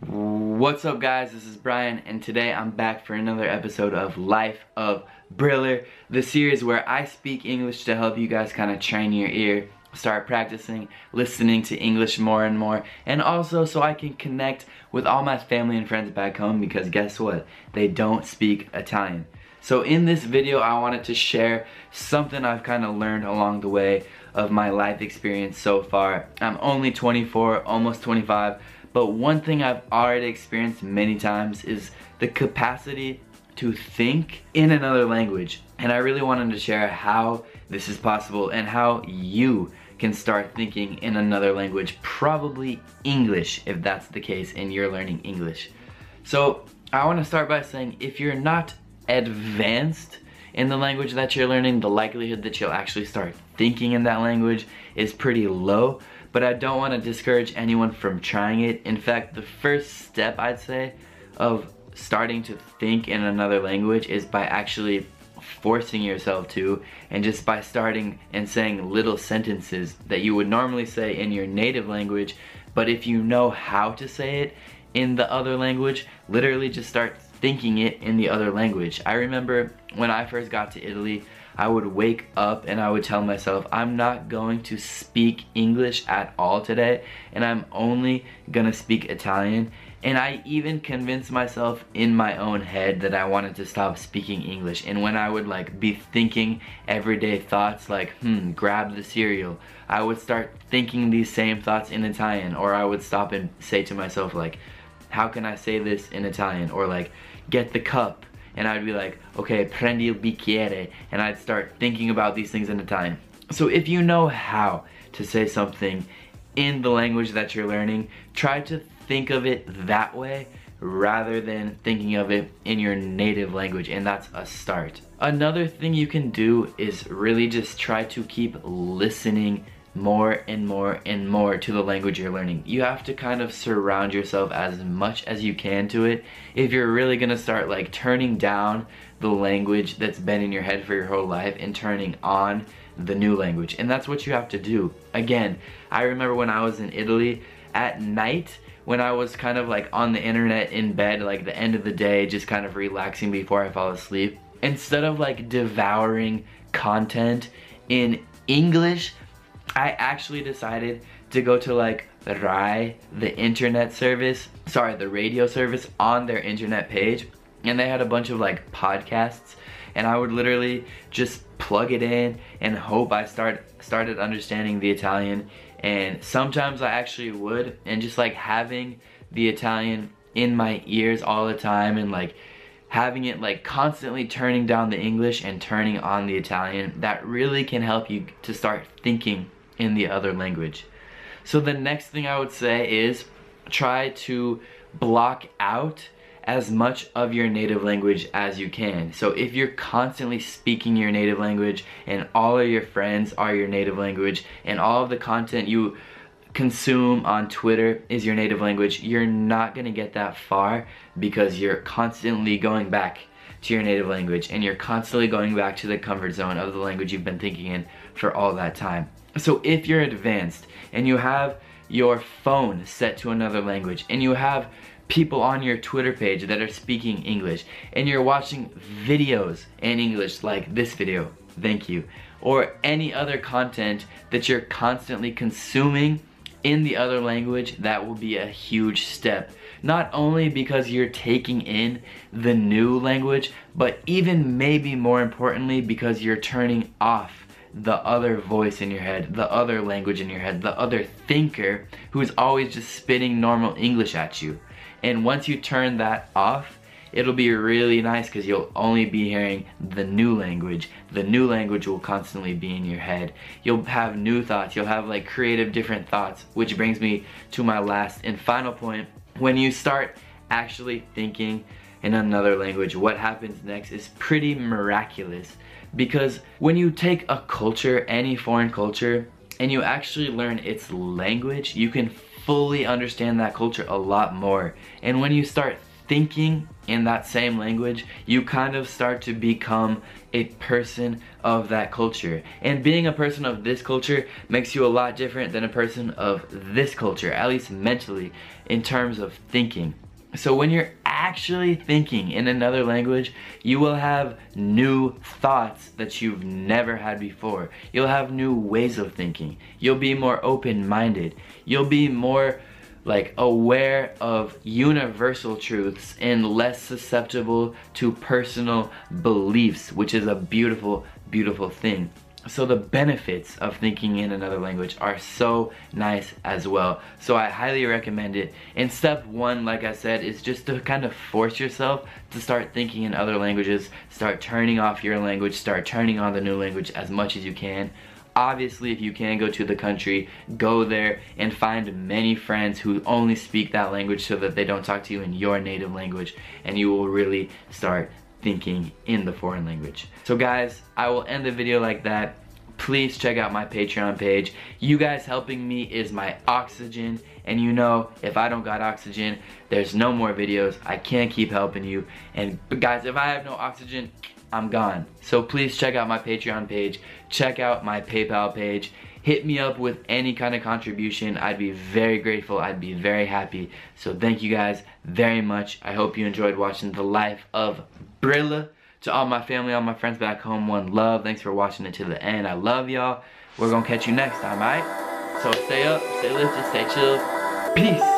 What's up guys, this is Brian and today I'm back for another episode of Life of Briller, the series where I speak English to help you guys kind of train your ear, start practicing, listening to English more and more, and also so I can connect with all my family and friends back home because guess what? They don't speak Italian. So in this video I wanted to share something I've kind of learned along the way of my life experience so far. I'm only 24, almost 25, but one thing I've already experienced many times is the capacity to think in another language. And I really wanted to share how this is possible and how you can start thinking in another language, probably English if that's the case and you're learning English. So I want to start by saying if you're not advanced in the language that you're learning, the likelihood that you'll actually start thinking in that language is pretty low but I don't want to discourage anyone from trying it. In fact, the first step I'd say of starting to think in another language is by actually forcing yourself to and just by starting and saying little sentences that you would normally say in your native language but if you know how to say it in the other language literally just start thinking it in the other language I remember when I first got to Italy I would wake up and I would tell myself, I'm not going to speak English at all today, and I'm only gonna speak Italian. And I even convinced myself in my own head that I wanted to stop speaking English. And when I would like be thinking everyday thoughts like, hmm, grab the cereal, I would start thinking these same thoughts in Italian. Or I would stop and say to myself like, how can I say this in Italian? Or like, get the cup and I'd be like, okay, prendi il bicchiere, and I'd start thinking about these things in Italian. So if you know how to say something in the language that you're learning, try to think of it that way rather than thinking of it in your native language and that's a start. Another thing you can do is really just try to keep listening more and more and more to the language you're learning. You have to kind of surround yourself as much as you can to it if you're really gonna start like turning down the language that's been in your head for your whole life and turning on the new language. And that's what you have to do. Again, I remember when I was in Italy at night when I was kind of like on the internet in bed like the end of the day just kind of relaxing before I fall asleep. Instead of like devouring content in English, I actually decided to go to like RAI, the internet service, sorry, the radio service on their internet page. And they had a bunch of like podcasts and I would literally just plug it in and hope I start started understanding the Italian. And sometimes I actually would and just like having the Italian in my ears all the time and like having it like constantly turning down the English and turning on the Italian, that really can help you to start thinking in the other language. So the next thing I would say is try to block out as much of your native language as you can. So if you're constantly speaking your native language and all of your friends are your native language and all of the content you consume on Twitter is your native language, you're not gonna get that far because you're constantly going back to your native language and you're constantly going back to the comfort zone of the language you've been thinking in for all that time. So if you're advanced and you have your phone set to another language and you have people on your Twitter page that are speaking English and you're watching videos in English like this video, thank you, or any other content that you're constantly consuming in the other language, that will be a huge step. Not only because you're taking in the new language, but even maybe more importantly because you're turning off the other voice in your head, the other language in your head, the other thinker who's always just spitting normal English at you. And once you turn that off, it'll be really nice because you'll only be hearing the new language. The new language will constantly be in your head. You'll have new thoughts. You'll have like creative different thoughts, which brings me to my last and final point. When you start actually thinking in another language, what happens next is pretty miraculous because when you take a culture, any foreign culture, and you actually learn its language, you can fully understand that culture a lot more. And when you start thinking in that same language, you kind of start to become a person of that culture. And being a person of this culture makes you a lot different than a person of this culture, at least mentally, in terms of thinking. So when you're actually thinking in another language, you will have new thoughts that you've never had before. You'll have new ways of thinking. You'll be more open-minded. You'll be more like aware of universal truths and less susceptible to personal beliefs, which is a beautiful, beautiful thing. So the benefits of thinking in another language are so nice as well. So I highly recommend it. And step one, like I said, is just to kind of force yourself to start thinking in other languages, start turning off your language, start turning on the new language as much as you can. Obviously if you can go to the country. Go there and find many friends who only speak that language so that they don't talk to you in your native language. And you will really start thinking in the foreign language. So guys i will end the video like that. Please check out my patreon page. You guys helping me is my oxygen. And you know if i don't got oxygen there's no more videos. I can't keep helping you. And guys if i have no oxygen I'm gone. So please check out my Patreon page, check out my PayPal page, hit me up with any kind of contribution. I'd be very grateful, I'd be very happy. So thank you guys very much. I hope you enjoyed watching the life of Brilla. To all my family, all my friends back home, one love. Thanks for watching it to the end. I love y'all. We're gonna catch you next time, alright? So stay up, stay lifted, stay chill. Peace.